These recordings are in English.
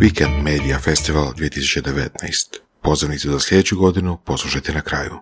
Weekend Media Festival 2019. Pozivnicu za sljedeću godinu poslušajte na kraju.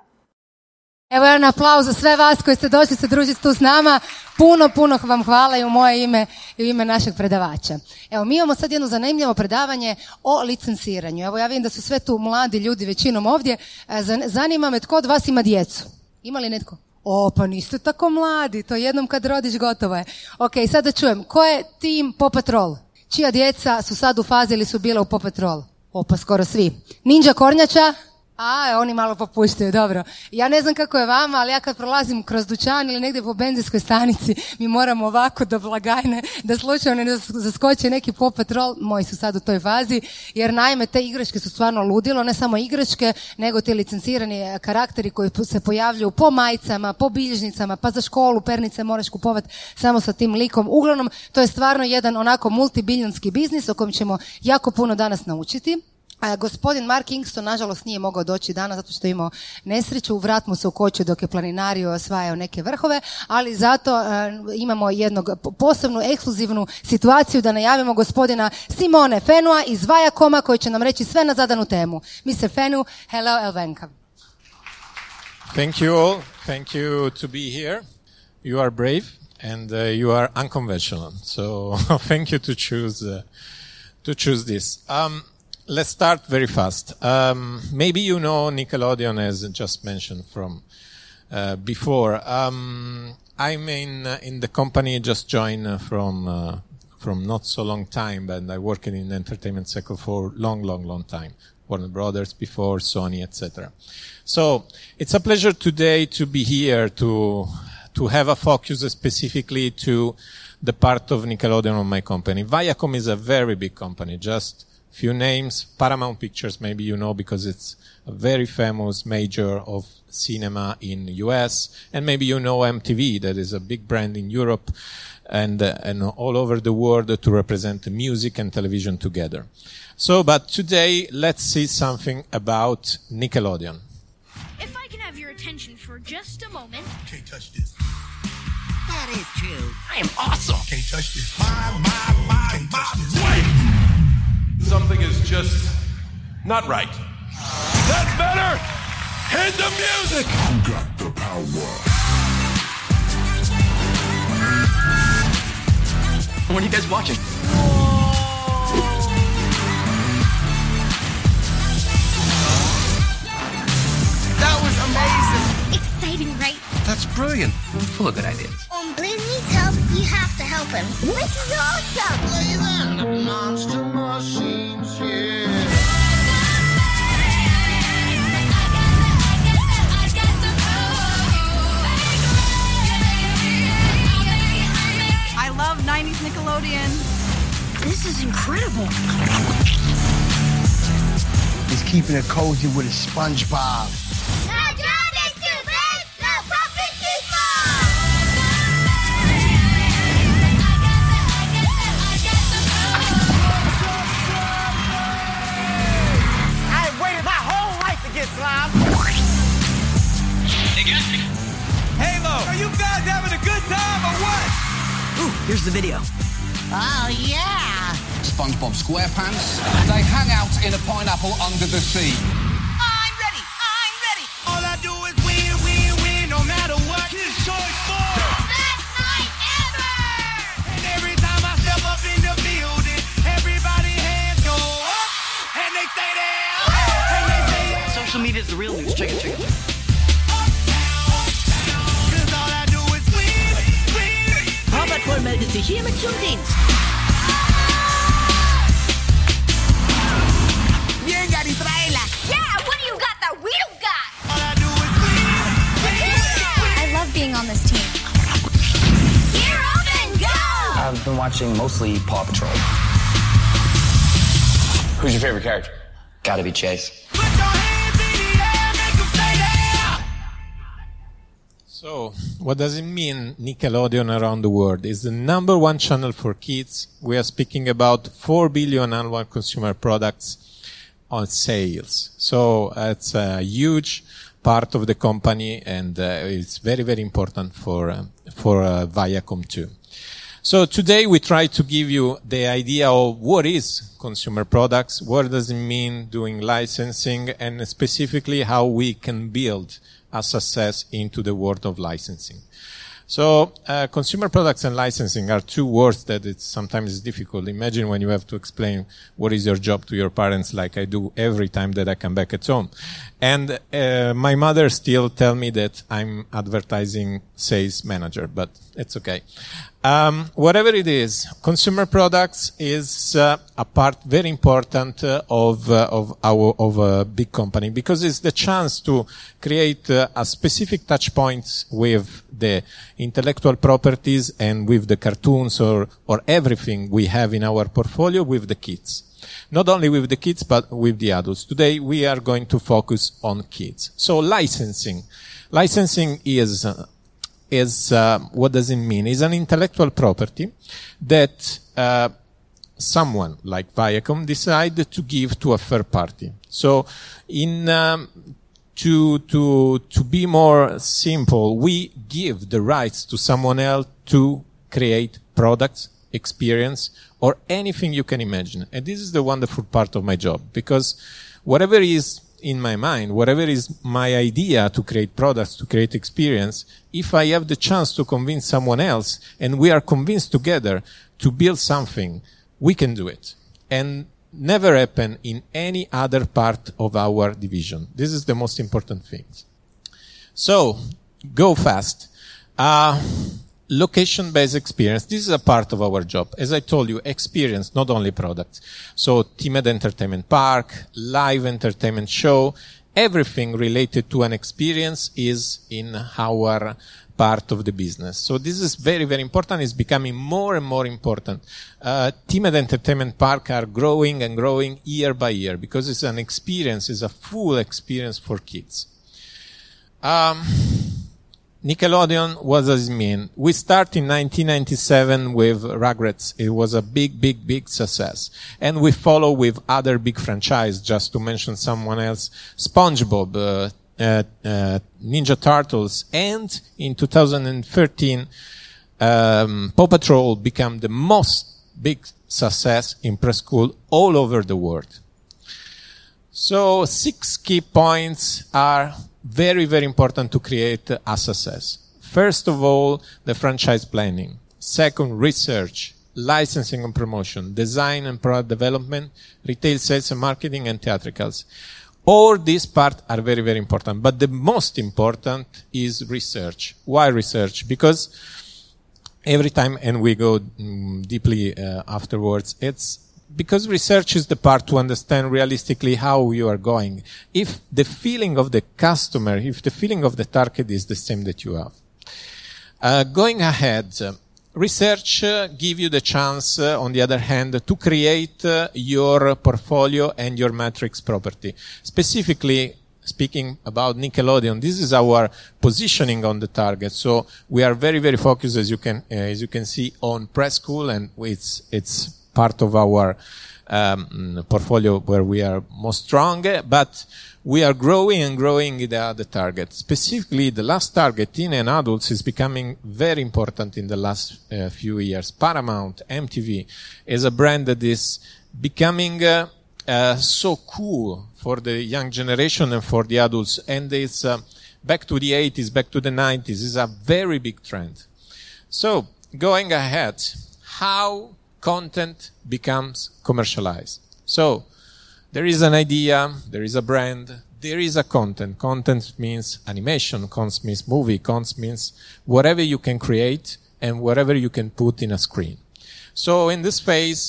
Evo jedan aplauz za sve vas koji ste došli se družiti tu s nama. Puno, puno vam hvala i u moje ime i u ime našeg predavača. Evo, mi imamo sad jedno zanimljivo predavanje o licenciranju. Evo, ja vidim da su sve tu mladi ljudi većinom ovdje. E, zanima me tko od vas ima djecu? Ima li netko? O, pa niste tako mladi, to jednom kad rodiš gotovo je. Ok, sada čujem, ko je tim po Patrol? Čija djeca su sad u fazi ili su bile u po Patrol? O, pa skoro svi. Ninja Kornjača? A, oni malo popuštaju, dobro. Ja ne znam kako je vama, ali ja kad prolazim kroz dućan ili negdje po benzinskoj stanici, mi moramo ovako do blagajne, da slučajno ne zaskoči neki pop patrol, moji su sad u toj fazi, jer naime te igračke su stvarno ludilo, ne samo igračke, nego ti licencirani eh, karakteri koji se pojavljuju po majicama, po bilježnicama, pa za školu, pernice moraš kupovati samo sa tim likom. Uglavnom, to je stvarno jedan onako multibiljonski biznis o kojem ćemo jako puno danas naučiti. A gospodin Mark Kingston nažalost nije mogao doći danas zato što je imao nesreću, vrat mu se ukočio dok je planinario osvajao neke vrhove, ali zato e, imamo jednog posebnu ekskluzivnu situaciju da najavimo gospodina Simone Fenua iz Vajakoma koji će nam reći sve na zadanu temu. Mr. Fenu, hello Elvenka. Thank you all. Thank you to be here. You are brave and uh, you are unconventional. So thank you to choose uh, to choose this. Um, let's start very fast. Um, maybe you know Nickelodeon, as just mentioned from uh, before. Um, I'm in uh, in the company just joined uh, from uh, from not so long time, but I worked in the entertainment sector for long, long, long time. Warner Brothers before Sony, etc. So it's a pleasure today to be here to to have a focus specifically to the part of Nickelodeon of my company. Viacom is a very big company, just few names. Paramount Pictures, maybe you know because it's a very famous major of cinema in the US. And maybe you know MTV, that is a big brand in Europe and, uh, and all over the world to represent music and television together. So, but today, let's see something about Nickelodeon. If I can have your attention for just a moment. Can't touch this. That is true. I am awesome. Can't touch this. My, my, my, Can't touch this. Wait! Something is just not right. That's better! Hit the music! Who got the power? What are you guys watching? That was amazing! Exciting, right? That's brilliant. Full of good ideas. Um, Blaine needs help. You have to help him. This is awesome! The monster machines, yeah. I love 90s Nickelodeon. This is incredible. He's keeping it cozy with his SpongeBob. Halo, are you guys having a good time or what? Ooh, here's the video. Oh, yeah! SpongeBob SquarePants. They hang out in a pineapple under the sea. I'm ready. I'm ready. All I do is win, win, win, no matter what. Kids Choice Four. Best night ever. And every time I step up in the building, everybody hands go up, and they stay. And they stay there. Social media is the real news. Check it, check it. Patrol meldet sich hiermit zum Dienst. Venga, y tráela! Yeah, what do you got that we don't got? All I do is win, I love being on this team. Gear up and go! I've been watching mostly Paw Patrol. Who's your favorite character? Gotta be Chase. So, what does it mean Nickelodeon around the world? Is the number one channel for kids. We are speaking about 4 billion annual consumer products on sales. So, it's a huge part of the company and uh, it's very, very important for, uh, for uh, Viacom too. So today we try to give you the idea of what is consumer products, what does it mean doing licensing, and specifically how we can build a success into the world of licensing. So, uh, consumer products and licensing are two words that it's sometimes difficult. Imagine when you have to explain what is your job to your parents, like I do every time that I come back at home. And uh, my mother still tell me that I'm advertising sales manager, but it's okay. Um, whatever it is, consumer products is uh, a part very important uh, of uh, of our of a big company because it's the chance to create uh, a specific touch points with the intellectual properties and with the cartoons or or everything we have in our portfolio with the kids. Not only with the kids, but with the adults. Today we are going to focus on kids. So licensing. Licensing is uh, is uh, what does it mean? Is an intellectual property that uh, someone like Viacom decide to give to a third party. So, in um, to to to be more simple, we give the rights to someone else to create products, experience, or anything you can imagine. And this is the wonderful part of my job because whatever is in my mind, whatever is my idea to create products, to create experience, if I have the chance to convince someone else and we are convinced together to build something, we can do it. And never happen in any other part of our division. This is the most important thing. So, go fast. Uh, location-based experience. This is a part of our job. As I told you, experience, not only products. So, Themed Entertainment Park, live entertainment show, everything related to an experience is in our part of the business. So this is very, very important. It's becoming more and more important. Uh, Themed Entertainment Park are growing and growing year by year because it's an experience, it's a full experience for kids. Um, Nickelodeon, was it mean? We start in 1997 with Rugrats. It was a big, big, big success. And we follow with other big franchise, just to mention someone else, SpongeBob, uh, uh, uh, Ninja Turtles, and in 2013, um, Paw Patrol became the most big success in preschool all over the world. So six key points are very, very important to create a success. First of all, the franchise planning. Second, research, licensing and promotion, design and product development, retail sales and marketing, and theatricals. All these parts are very, very important. But the most important is research. Why research? Because every time, and we go mm, deeply uh, afterwards, it's because research is the part to understand realistically how you are going. If the feeling of the customer, if the feeling of the target is the same that you have. Uh, going ahead, uh, research uh, give you the chance, uh, on the other hand, to create uh, your portfolio and your matrix property. Specifically, speaking about Nickelodeon, this is our positioning on the target. So we are very, very focused, as you can, uh, as you can see, on preschool, and it's it's part of our um, portfolio where we are most strong, but we are growing and growing in the other target. Specifically, the last target, teen and adults, is becoming very important in the last uh, few years. Paramount, MTV, is a brand that is becoming uh, uh, so cool for the young generation and for the adults, and it's uh, back to the 80s, back to the 90s. is a very big trend. So, going ahead, how content becomes commercialized. So, there is an idea, there is a brand, there is a content. Content means animation, content means movie, content means whatever you can create and whatever you can put in a screen. So in this phase,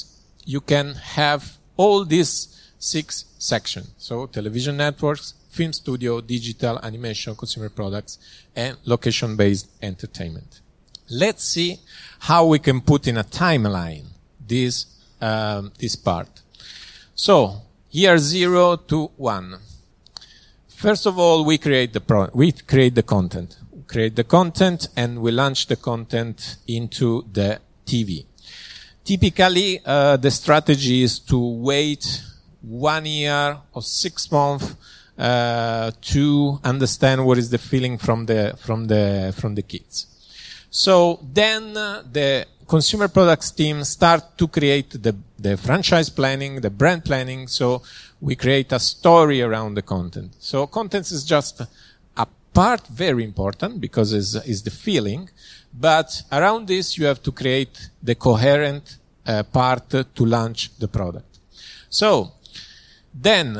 you can have all these six sections. So television networks, film studio, digital, animation, consumer products, and location-based entertainment. Let's see how we can put in a timeline this, um, this part. So, year zero to one. First of all, we create the pro- we create the content. We create the content and we launch the content into the TV. Typically, uh, the strategy is to wait one year or six months uh, to understand what is the feeling from the from the from the kids. So then uh, the consumer products team start to create the, the franchise planning, the brand planning. So we create a story around the content. So content is just a part very important because it's, is the feeling, but around this you have to create the coherent uh, part to launch the product. So then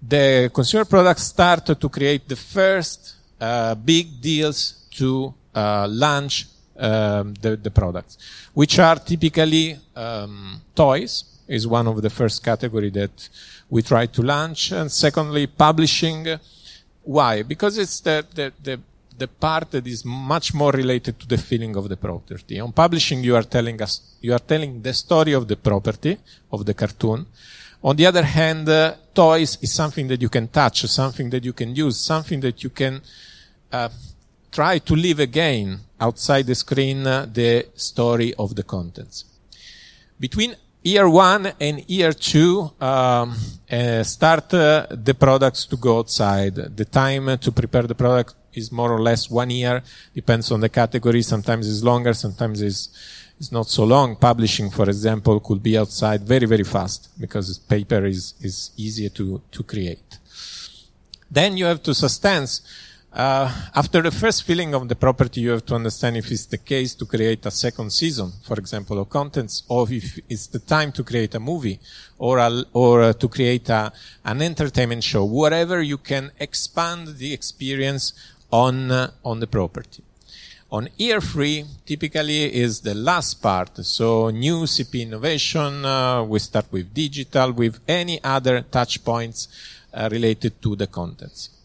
the consumer products start to create the first uh, big deals to uh, launch um, the, the products, which are typically um, toys is one of the first category that we try to launch, and secondly, publishing. Why? Because it's the, the, the the part that is much more related to the feeling of the property. On publishing, you are telling us, you are telling the story of the property, of the cartoon. On the other hand, uh, toys is something that you can touch, something that you can use, something that you can uh, try to live again outside the screen uh, the story of the contents. Between year one and year two, um, uh, start uh, the products to go outside. The time to prepare the product is more or less one year. Depends on the category. Sometimes it's longer. Sometimes it's, it's not so long. Publishing, for example, could be outside very, very fast because paper is, is easier to, to create. Then you have to sustain uh, after the first feeling of the property, you have to understand if it's the case to create a second season, for example, of contents, or if it's the time to create a movie, or a, or uh, to create a, an entertainment show. Whatever you can expand the experience on uh, on the property. On year three, typically is the last part. So new CP innovation. Uh, we start with digital, with any other touch points related to the contents.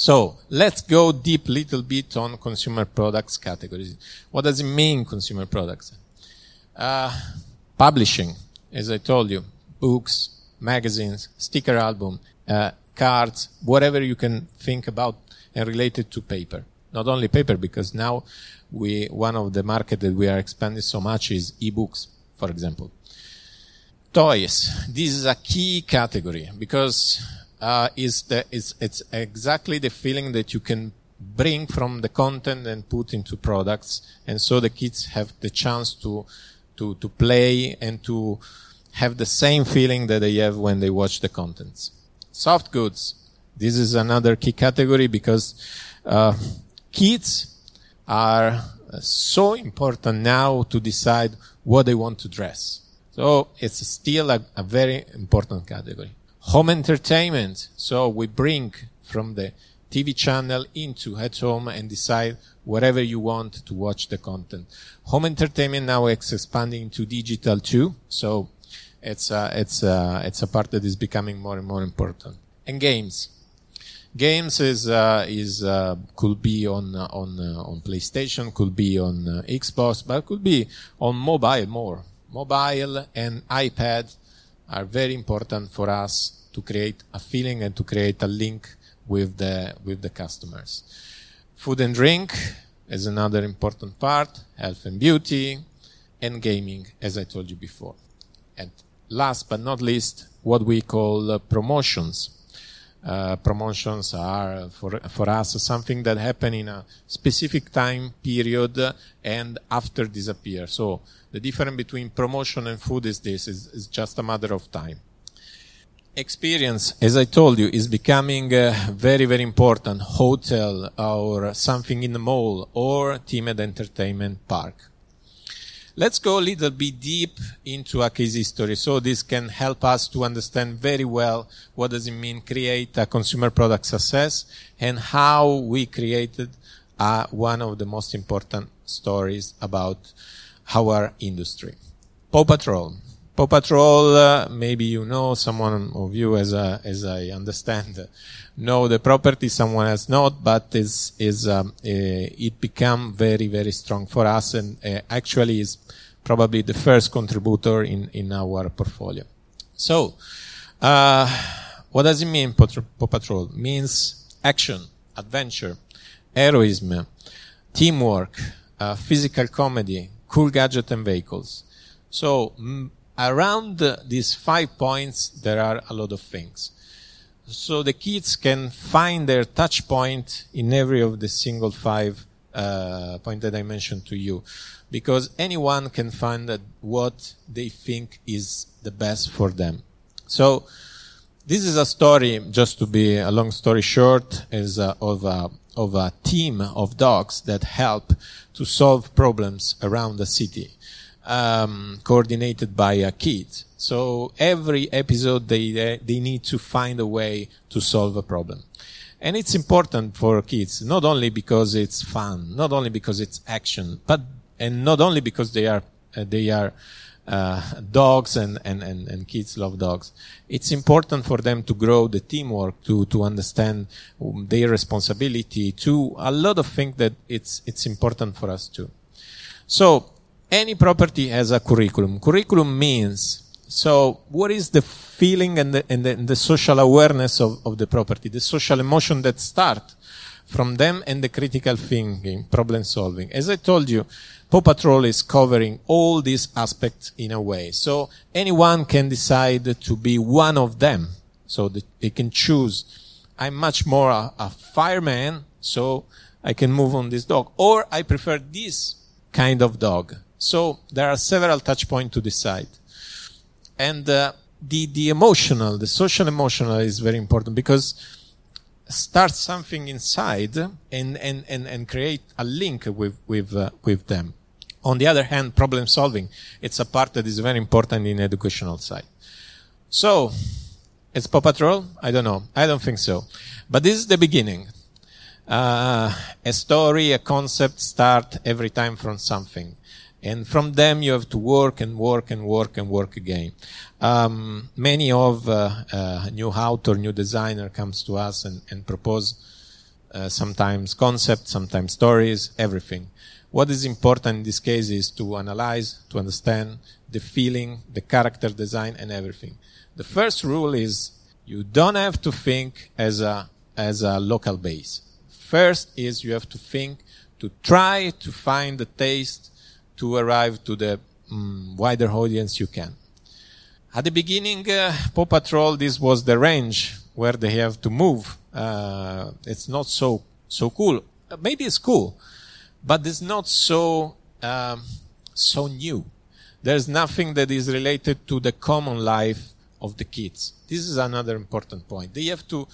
So let's go deep little bit on consumer products categories. What does it mean, consumer products? Uh, publishing, as I told you, books, magazines, sticker album, uh, cards, whatever you can think about and related to paper. Not only paper, because now we, one of the market that we are expanding so much is ebooks, for example. Toys. This is a key category because uh, is is it's exactly the feeling that you can bring from the content and put into products, and so the kids have the chance to to to play and to have the same feeling that they have when they watch the contents. Soft goods. This is another key category because uh, kids are so important now to decide what they want to dress. So it's still a, a very important category. Home entertainment. So we bring from the TV channel into at home and decide whatever you want to watch the content. Home entertainment now is expanding to digital too. So it's a, it's a, it's a part that is becoming more and more important. And games. Games is, uh, is, uh, could be on, uh, on, uh, on PlayStation, could be on uh, Xbox, but could be on mobile more. Mobile and iPad are very important for us to create a feeling and to create a link with the with the customers. Food and drink is another important part, health and beauty, and gaming, as I told you before. And last but not least, what we call uh, promotions. Uh, promotions are for for us something that happen in a specific time period and after disappear. So the difference between promotion and food is this: is, is just a matter of time experience, as I told you, is becoming uh, very, very important. Hotel or something in the mall or themed entertainment park. Let's go a little bit deep into a case history. So this can help us to understand very well what does it mean create a consumer product success and how we created uh, one of the most important stories about our industry. Paw Patrol. Paw Patrol, uh, maybe you know, someone of you, as, uh, as I understand, uh, know the property, someone else not, but is, is, um, uh, it become very, very strong for us and uh, actually is probably the first contributor in, in our portfolio. So, uh, what does it mean, Paw Patrol? means action, adventure, heroism, teamwork, physical comedy, cool gadget and vehicles. So, m- around these five points, there are a lot of things. So the kids can find their touch point in every of the single five uh, point that I mentioned to you. because anyone can find that what they think is the best for them. So this is a story, just to be a long story short, is uh, of a of a team of dogs that help to solve problems around the city, um, coordinated by a kid. So every episode they, they need to find a way to solve a problem. And it's important for kids, not only because it's fun, not only because it's action, but, and not only because they are, uh, they are, uh, dogs and, and, and, and kids love dogs. It's important for them to grow the teamwork, to, to understand um, their responsibility, to a lot of things that it's, it's important for us too. So, any property has a curriculum. Curriculum means, so what is the feeling and the, and the, and the social awareness of, of the property, the social emotion that start from them and the critical thinking, problem solving. As I told you, Paw Patrol is covering all these aspects in a way. So anyone can decide to be one of them. So they can choose. I'm much more a, a fireman, so I can move on this dog. Or I prefer this kind of dog. So there are several touch points to decide. And uh, the, the emotional, the social emotional is very important because start something inside and, and, and, and create a link with, with, uh, with them. On the other hand, problem solving, it's a part that is very important in educational side. So, it's Paw Patrol? I don't know. I don't think so. But this is the beginning. Uh, a story, a concept start every time from something. And from them you have to work and work and work and work again. Um, many of uh, uh, new author, new designer comes to us and, and propose uh, sometimes concepts, sometimes stories, everything. What is important in this case is to analyze, to understand the feeling, the character design, and everything. The first rule is you don't have to think as a as a local base. First is you have to think to try to find the taste to arrive to the um, wider audience you can. At the beginning, uh, Paw Patrol, this was the range where they have to move. Uh, it's not so so cool. Uh, maybe it's cool, but it's not so um, so new. There's nothing that is related to the common life of the kids. This is another important point. They have to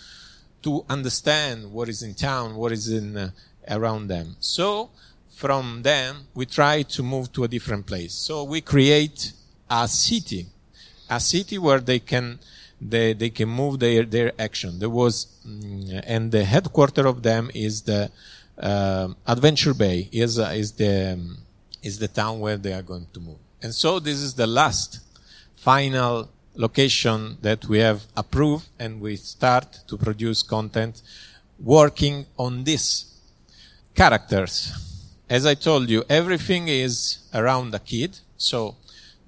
to understand what is in town, what is in uh, around them. So from them, we try to move to a different place. So we create a city, a city where they can, they, they can move their, their action. There was, mm, and the headquarter of them is the, uh, Adventure Bay is, uh, is the, um, is the town where they are going to move. And so this is the last final location that we have approved and we start to produce content working on these characters as I told you, everything is around the kid. So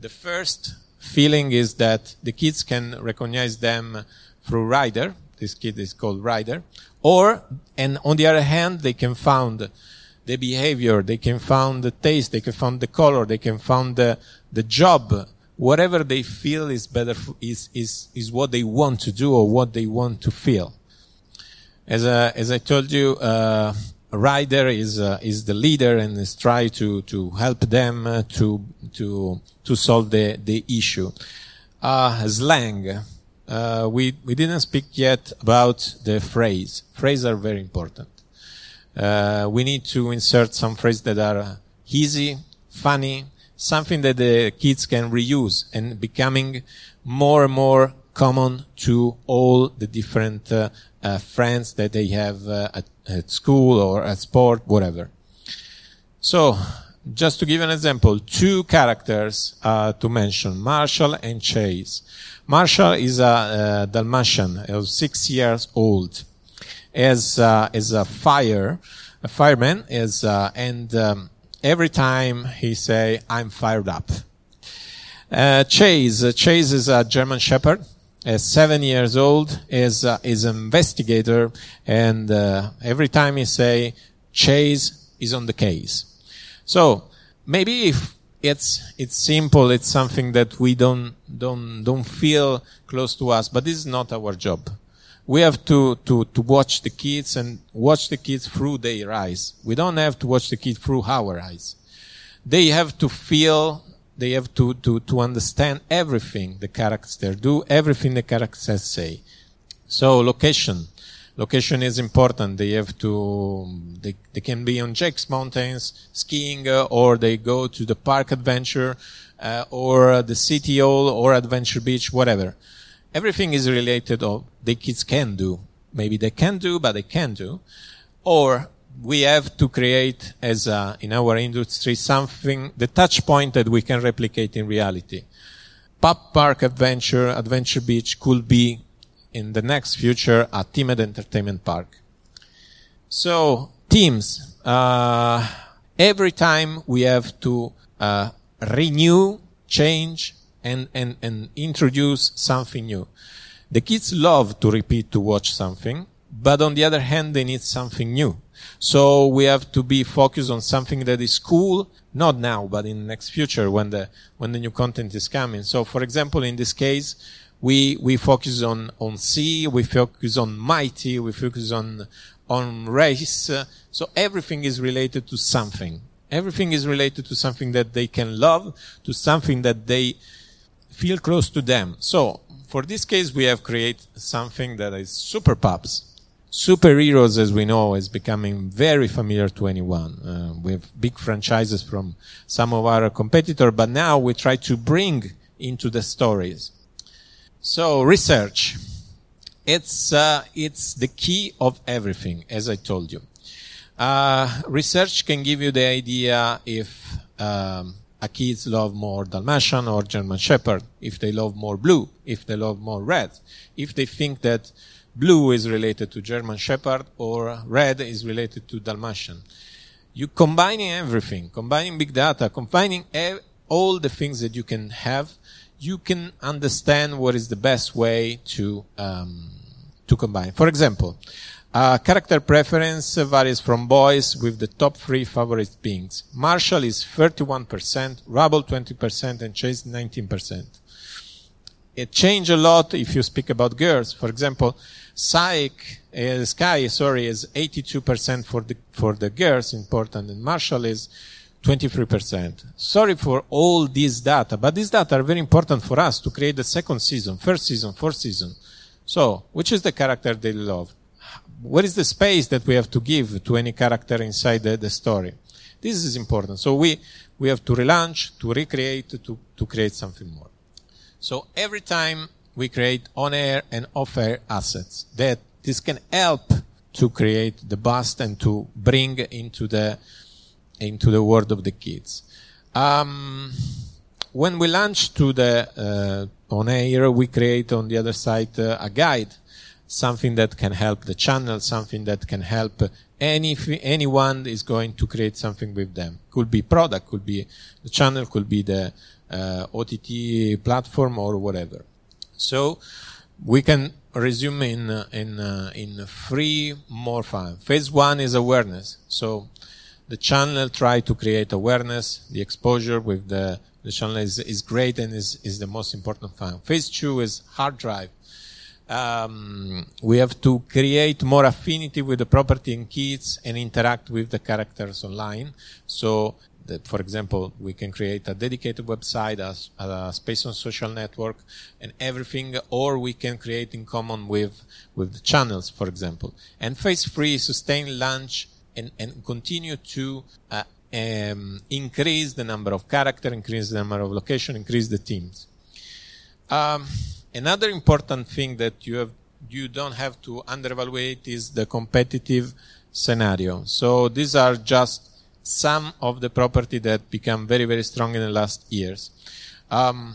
the first feeling is that the kids can recognize them through Ryder. This kid is called Ryder. Or, and on the other hand, they can find the behavior, they can find the taste, they can find the color, they can find the, the job. Whatever they feel is better, is, is, is what they want to do or what they want to feel. As, uh, as I told you, uh, Ryder is uh, is the leader and is try to to help them uh, to to to solve the the issue. Uh, slang. Uh, we we didn't speak yet about the phrase. Phrases are very important. Uh, we need to insert some phrases that are easy, funny, something that the kids can reuse and becoming more and more common to all the different uh, friends that they have at, at, school or at sport, whatever. So, just to give an example, two characters uh, to mention, Marshall and Chase. Marshall is a uh, Dalmatian, is six years old, as uh, is a fire, a fireman is, and um, every time he say, "I'm fired up." Chase, Chase is a German Shepherd, is seven years old, is uh, is an investigator, and uh, every time he say Chase is on the case. So maybe if it's it's simple, it's something that we don't don't don't feel close to us, but this is not our job. We have to to to watch the kids and watch the kids through their eyes. We don't have to watch the kids through our eyes. they have to feel, they have to, to, to understand everything the characters do, everything the characters say. So location. Location is important. They have to, they, they can be on Jake's Mountains skiing, uh, or they go to the park adventure, uh, or the city hall, or adventure beach, whatever. Everything is related, or the kids can do. Maybe they can do, but they can do. Or we have to create as a, in our industry something, the touch point that we can replicate in reality. Pub Park Adventure, Adventure Beach could be in the next future a themed entertainment park. So teams, uh, every time we have to uh, renew, change, and, and, and introduce something new. The kids love to repeat to watch something, but on the other hand, they need something new. So we have to be focused on something that is cool, not now, but in the next future when the, when the new content is coming. So for example, in this case, we, we focus on, on sea, we focus on mighty, we focus on, on race. So everything is related to something. Everything is related to something that they can love, to something that they feel close to them. So for this case, we have created something that is super pups superheroes, as we know, is becoming very familiar to anyone. Uh, we have big franchises from some of our competitors, but now we try to bring into the stories. So research, it's uh, it's the key of everything, as I told you. Uh, research can give you the idea if um, a kids love more Dalmatian or German Shepherd, if they love more blue, if they love more red, if they think that blue is related to German Shepherd or red is related to Dalmatian. You combining everything, combining big data, combining ev- all the things that you can have, you can understand what is the best way to um, to combine. For example, uh, character preference varies from boys with the top three favorite beings. Marshall is 31%, Rubble 20%, and Chase 19%. It changes a lot if you speak about girls. For example, Psych, uh, Sky, sorry, is 82% for the, for the girls important and Marshall is 23%. Sorry for all these data, but these data are very important for us to create the second season, first season, fourth season. So, which is the character they love? What is the space that we have to give to any character inside the, the story? This is important. So we, we have to relaunch, to recreate, to, to create something more. So every time we create on-air and off-air assets that this can help to create the bust and to bring into the into the world of the kids. Um, when we launch to the uh, on air, we create on the other side uh, a guide, something that can help the channel, something that can help any anyone is going to create something with them. Could be product, could be the channel, could be the uh, OTT platform or whatever. So we can resume in in uh, in three more fun. Phase one is awareness. So the channel try to create awareness. The exposure with the the channel is, is great and is, is the most important fun. Phase two is hard drive. Um, we have to create more affinity with the property and kids and interact with the characters online. So that, for example, we can create a dedicated website, a, a, space on social network, and everything, or we can create in common with with the channels, for example. And phase three, sustain launch and, and continue to uh, um, increase the number of character, increase the number of location, increase the teams. Um, another important thing that you have you don't have to underevaluate is the competitive scenario. So these are just some of the property that become very, very strong in the last years. Um,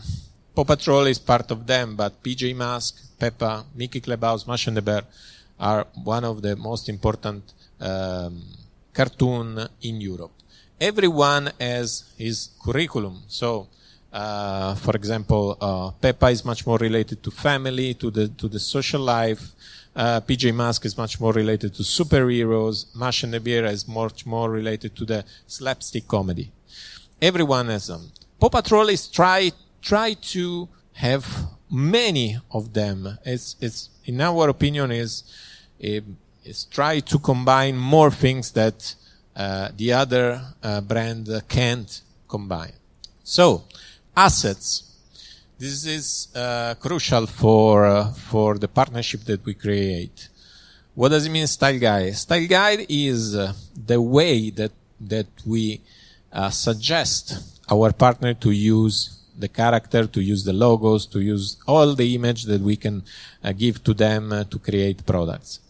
Paw Patrol is part of them, but PJ Mask, Peppa, Mickey Clubhouse, Mash and the Bear are one of the most important um, cartoon in Europe. Everyone has his curriculum. So, uh, for example, uh, Peppa is much more related to family, to the to the social life. Uh, PJ Mask is much more related to superheroes. Mash and the Bear is much more related to the slapstick comedy. Everyone has them. Paw Patrol is try try to have many of them. It's it's in our opinion is is try to combine more things that uh, the other uh, brand can't combine. So, assets. This is uh, crucial for uh, for the partnership that we create. What does it mean, style guide? Style guide is uh, the way that that we uh, suggest our partner to use the character, to use the logos, to use all the image that we can uh, give to them uh, to create products.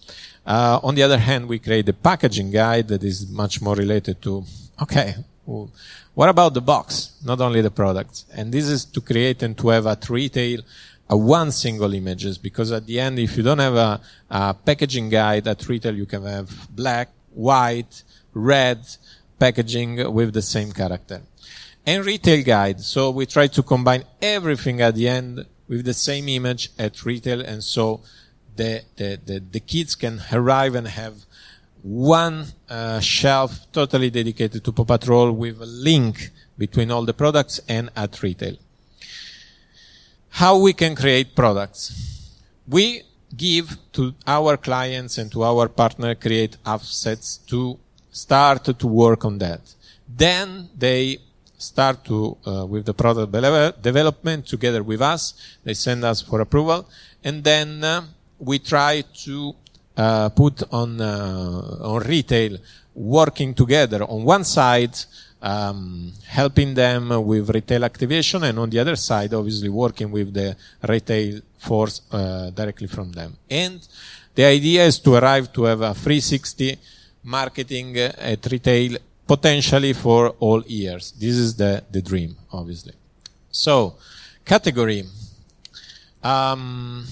Uh, on the other hand, we create the packaging guide that is much more related to, okay, well, what about the box? Not only the products. And this is to create and to have at retail a one single images because at the end, if you don't have a, a packaging guide at retail, you can have black, white, red packaging with the same character and retail guide. So we try to combine everything at the end with the same image at retail. And so the, the, the, the kids can arrive and have one uh, shelf totally dedicated to Paw Patrol with a link between all the products and at retail. How we can create products? We give to our clients and to our partner create offsets to start to work on that. Then they start to uh, with the product development together with us. They send us for approval, and then uh, we try to uh, put on uh, on retail working together on one side. Um, helping them with retail activation and on the other side obviously working with the retail force uh, directly from them and the idea is to arrive to have a 360 marketing at retail potentially for all years. This is the, the dream, obviously. So, category. Um,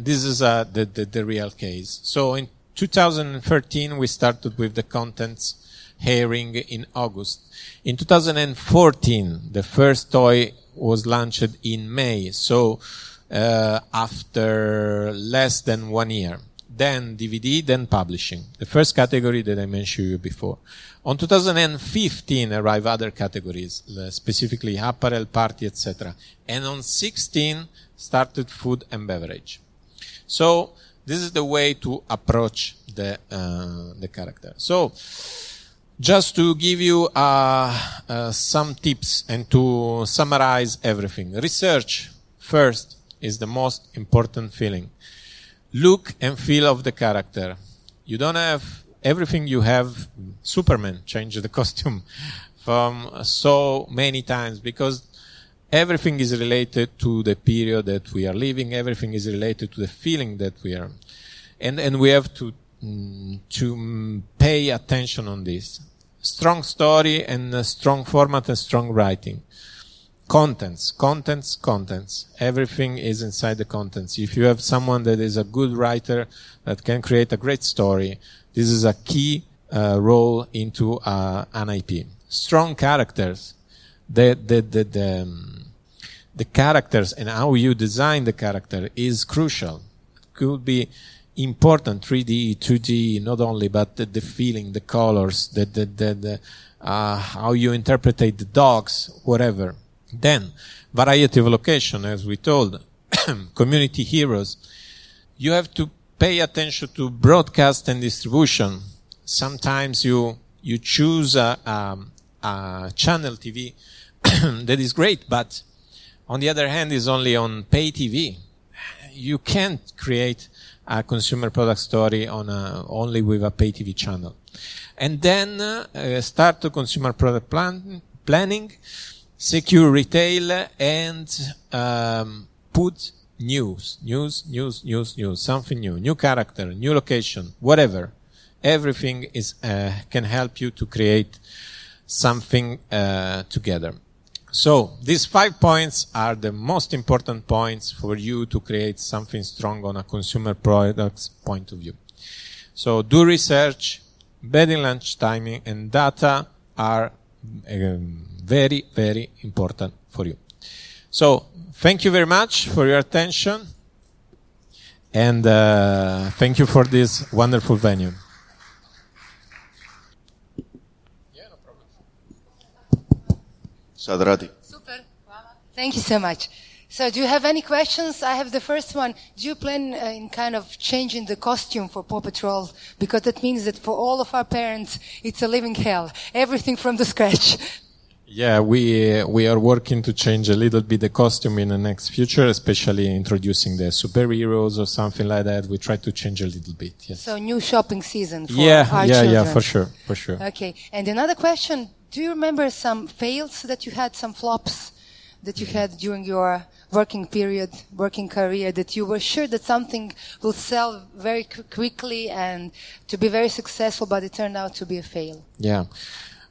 this is uh, the, the, the real case. So in 2013, we started with the contents hearing in August. In 2014, the first toy was launched in May. So uh, after less than one year then DVD, then publishing. The first category that I mentioned you before. On 2015 arrive other categories, uh, specifically apparel, party, etc. And on 16 started food and beverage. So this is the way to approach the uh, the character. So just to give you uh, uh, some tips and to summarize everything. Research first is the most important feeling look and feel of the character. You don't have everything you have. Superman changed the costume from so many times because everything is related to the period that we are living. Everything is related to the feeling that we are, and and we have to mm, to pay attention on this. Strong story and strong format and strong writing contents, contents, contents. Everything is inside the contents. If you have someone that is a good writer that can create a great story, this is a key uh, role into uh, an IP. Strong characters. The, the, the, the, um, the characters and how you design the character is crucial. Could be important 3D, 2D, not only, but the, the feeling, the colors, the, the, the, the uh, how you interpret the dogs, whatever then, variety of location, as we told, community heroes. You have to pay attention to broadcast and distribution. Sometimes you, you choose a, a, a channel TV that is great, but on the other hand is only on pay TV. You can't create a consumer product story on a, only with a pay TV channel. And then uh, start the consumer product plan, planning secure retail and um, put news, news, news, news, news, something new, new character, new location, whatever. Everything is uh, can help you to create something uh, together. So these five points are the most important points for you to create something strong on a consumer products point of view. So do research, bedding lunch timing, and data are um, very, very important for you. So, thank you very much for your attention. And uh, thank you for this wonderful venue. Sadrati. Super. Thank you so much. So, do you have any questions? I have the first one. Do you plan uh, in kind of changing the costume for Paw Patrol? Because that means that for all of our parents, it's a living hell. Everything from the scratch. Yeah, we we are working to change a little bit the costume in the next future, especially introducing the superheroes or something like that. We try to change a little bit. Yes. So new shopping season for yeah, our yeah, children. yeah, for sure, for sure. Okay. And another question: Do you remember some fails that you had, some flops that you had during your working period, working career, that you were sure that something will sell very quickly and to be very successful, but it turned out to be a fail? Yeah.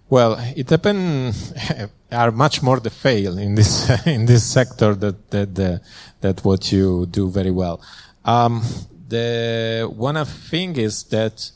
Well, it happened are much more the fail in this in this sector that that that what you do very well. Um, the one thing is that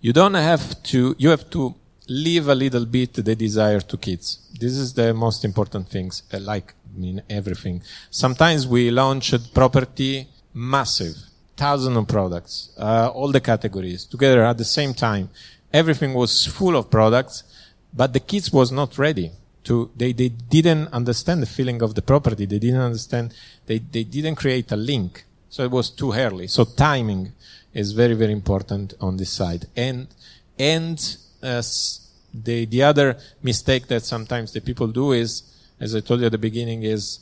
you don't have to you have to leave a little bit the desire to kids. This is the most important things. uh, Like I mean everything. Sometimes we launched property massive, thousand of products, uh, all the categories together at the same time. Everything was full of products, but the kids was not ready to. They they didn't understand the feeling of the property. They didn't understand. They they didn't create a link. So it was too early. So timing is very very important on this side. And and uh, s- the the other mistake that sometimes the people do is, as I told you at the beginning, is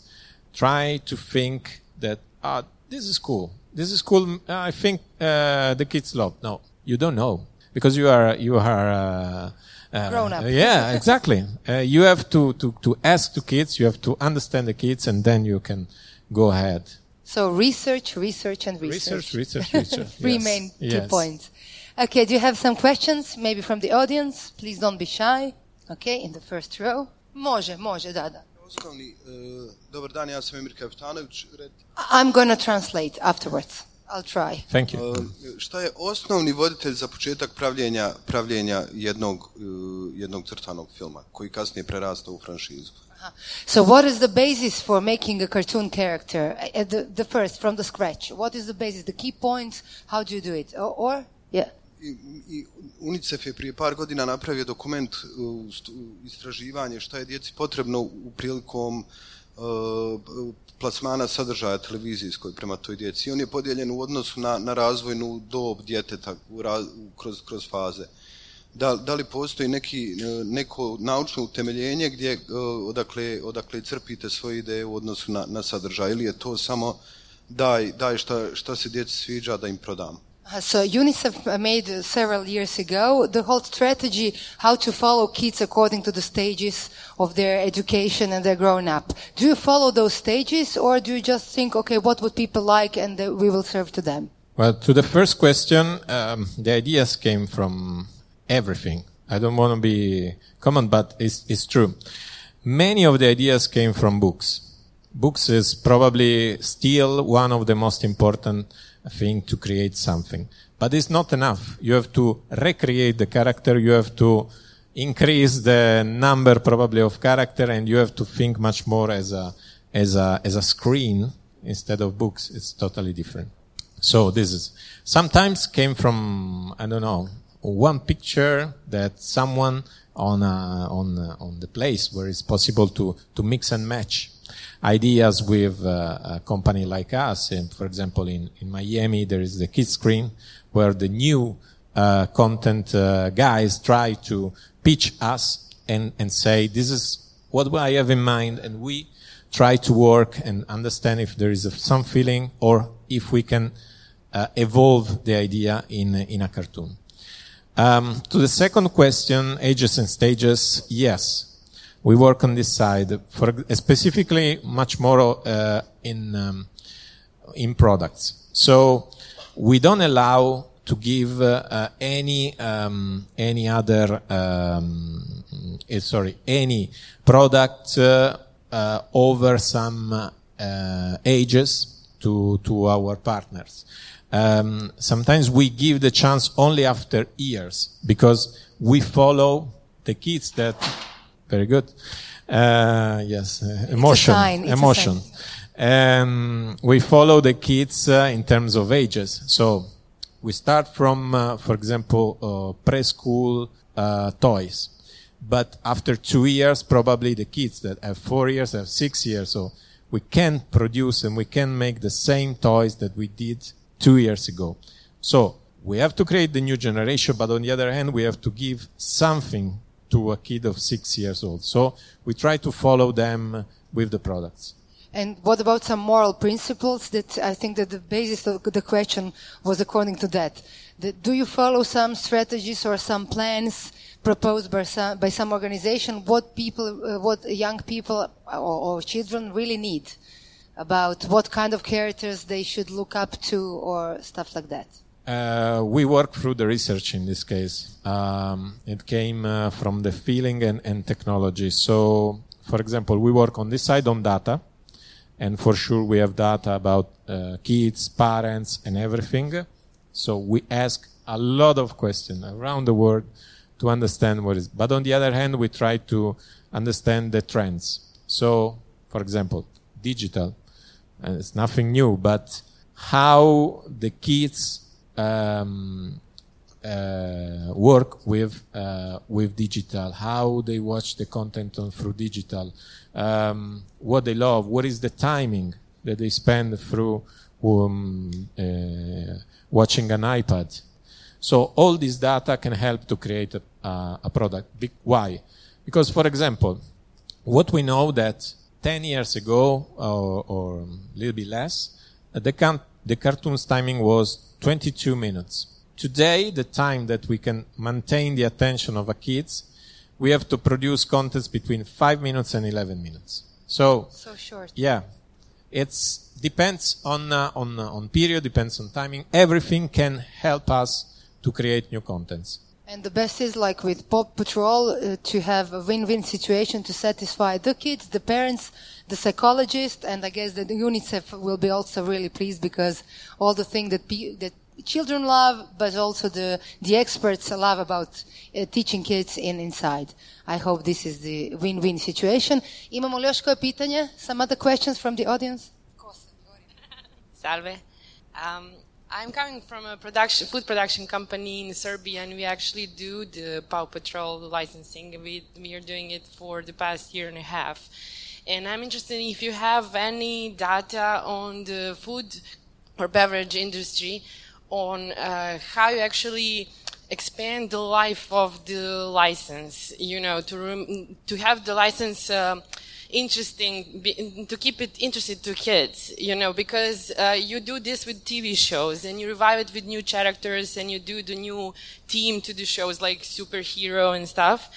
try to think that ah this is cool. This is cool. I think uh, the kids love. No, you don't know because you are you are. Uh, uh, Grown up. Yeah, exactly. Uh, you have to, to, to ask the kids, you have to understand the kids, and then you can go ahead. So research, research, and research. Research, research, research. Three Yes. main two Yes. points. Okay, do you have some questions, maybe from the audience? Please don't be shy. Okay, in the first row. Može, može, da, da. Osnovni, e, dobar dan, ja sam Emir Kapitanović. Red, I'm gonna translate afterwards. I'll try. Thank you. e, šta je osnovni voditelj za početak pravljenja, pravljenja jednog, e, jednog crtanog filma, koji kasnije prerasta u franšizu? So what is the basis for making a cartoon character? Uh, the, the first, from the scratch. What is the basis? The key points? How do you do it? Or, or yeah. I, UNICEF je prije par godina napravio dokument u istraživanje šta je djeci potrebno u prilikom e, plasmana sadržaja televizijskoj prema toj djeci. On je podijeljen u odnosu na, na razvojnu dob djeteta kroz, kroz faze. Da, da li postoji neki, e, neko naučno utemeljenje gdje e, odakle, odakle crpite svoje ideje u odnosu na, na sadržaj ili je to samo daj, daj šta, šta se djeci sviđa da im prodam? Uh, So UNICEF made several years ago the whole strategy how to follow kids according to the stages of their education and their growing up. Do you follow those stages or do you just think, okay, what would people like and uh, we will serve to them? Well, to the first question, um, the ideas came from everything. I don't want to be common, but it's, it's true. Many of the ideas came from books. Books is probably still one of the most important thing to create something. But it's not enough. You have to recreate the character. You have to increase the number probably of character and you have to think much more as a, as a, as a screen instead of books. It's totally different. So this is sometimes came from I don't know one picture that someone on on on the place where it's possible to to mix and match ideas with uh, a company like us. And for example, in in Miami there is the Kidscreen where the new uh, content uh, guys try to pitch us and and say this is what I have in mind, and we try to work and understand if there is some feeling or if we can uh, evolve the idea in in a cartoon. Um, to the second question, ages and stages, yes, we work on this side for specifically much more uh, in um, in products. So we don't allow to give uh, any um, any other um, eh, sorry any product uh, uh, over some uh, ages to to our partners. Um, sometimes we give the chance only after years because we follow the kids that very good. Uh, yes, uh, emotion, sign, it's a emotion. Um, we follow the kids uh, in terms of ages. So we start from, uh, for example, uh, preschool uh, toys. But after two years, probably the kids that have four years, have six years, so we can produce and we can make the same toys that we did two years ago. So we have to create the new generation, but on the other hand, we have to give something to a kid of six years old. So we try to follow them with the products. And what about some moral principles that I think that the basis of the question was according to that. Do you follow some strategies or some plans proposed by some, by some organization what people, uh, what young people or, or children really need about what kind of characters they should look up to or stuff like that? Uh, we work through the research in this case. Um, it came uh, from the feeling and, and technology. So, for example, we work on this side on data, and for sure we have data about uh, kids, parents, and everything. So we ask a lot of questions around the world to understand what is. But on the other hand, we try to understand the trends. So, for example, digital, and it's nothing new, but how the kids um, uh, work with uh, with digital, how they watch the content on through digital, um, what they love, what is the timing that they spend through um, uh, watching an iPad. So all this data can help to create a, a, product. Why? Because, for example, what we know that 10 years ago or, or a little bit less, the, the cartoon's timing was 22 minutes. Today, the time that we can maintain the attention of a kids, we have to produce contents between 5 minutes and 11 minutes. So, So short. yeah, it's depends on uh, on uh, on period, depends on timing. Everything can help us to create new contents. And the best is like with Paw Patrol uh, to have a win-win situation to satisfy the kids, the parents, the psychologist, and I guess that UNICEF will be also really pleased because all the things that pe- that children love, but also the the experts love about uh, teaching kids in inside. I hope this is the win-win situation. Imamo li još koje pitanje? Some other questions from the audience? Salve. Um, I'm coming from a production food production company in Serbia, and we actually do the Paw Patrol licensing. We we are doing it for the past year and a half, and I'm interested if you have any data on the food or beverage industry on uh, how you actually expand the life of the license. You know, to rem- to have the license. um interesting to keep it interested to kids you know because uh, you do this with tv shows and you revive it with new characters and you do the new theme to the shows like superhero and stuff.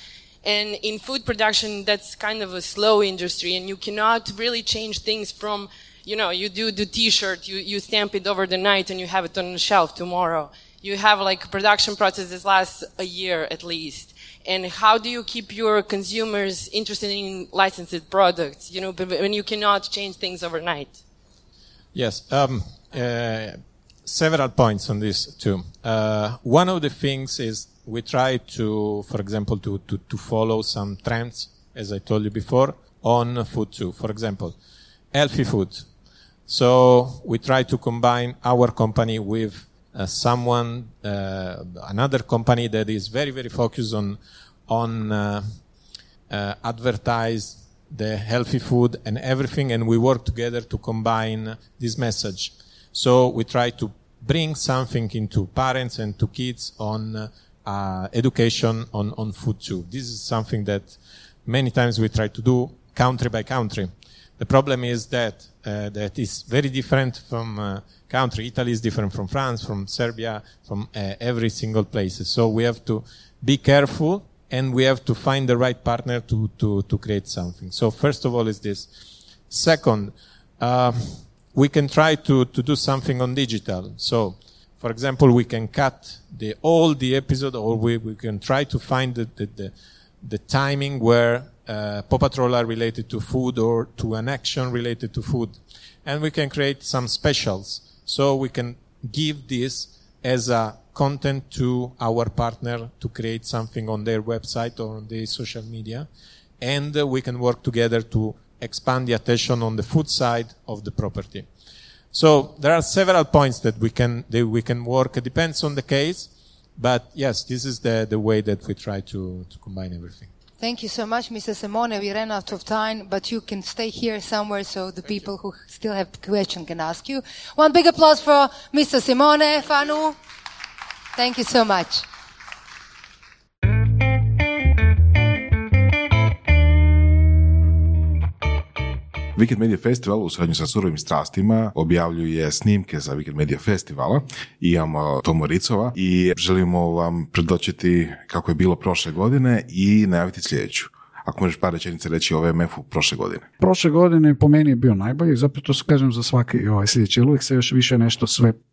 And in food production that's kind of a slow industry and you cannot really change things from you know you do the t-shirt you, you stamp it over the night and you have it on the shelf tomorrow. You have like production processes last a year at least and how do you keep your consumers interested in licensed products you know when you cannot change things overnight Yes, um, uh, several points on this too. Uh, one of the things is we try to, for example, to, to, to follow some trends, as I told you before, on food too. For example, healthy food. So we try to combine our company with someone, uh, another company that is very, very focused on, on uh, uh, advertise the healthy food and everything, and we work together to combine this message. So we try to bring something into parents and to kids on uh, education on, on food too. This is something that many times we try to do country by country. The problem is that uh, that is very different from uh, country. Italy is different from France, from Serbia, from uh, every single place. So we have to be careful and we have to find the right partner to, to, to create something. So first of all is this. Second, uh, we can try to, to do something on digital. So, for example, we can cut the, all the episode or we, we can try to find the, the, the, the timing where uh, Paw Patrol are related to food or to an action related to food. And we can create some specials. So we can give this as a content to our partner to create something on their website or on their social media. And uh, we can work together to expand the attention on the food side of the property. So there are several points that we can, that we can work. It depends on the case. But yes, this is the, the way that we try to, to combine everything. Thank you so much, Mr. Simone. We ran out of time, but you can stay here somewhere so the people who still have questions can ask you. One big applause for Mr. Simone Fanu. Thank you so much. Weekend Media Festival u suradnju sa Surovim strastima objavljuje snimke za Weekend Media Festivala imamo Tomo Ricova i želimo vam predočiti kako je bilo prošle godine i najaviti sljedeću. Ako možeš par rečenica reći o VMF-u prošle godine. Prošle godine po meni je bio najbolji, zapravo to kažem za svaki ovaj sljedeći, uvijek se još više nešto sve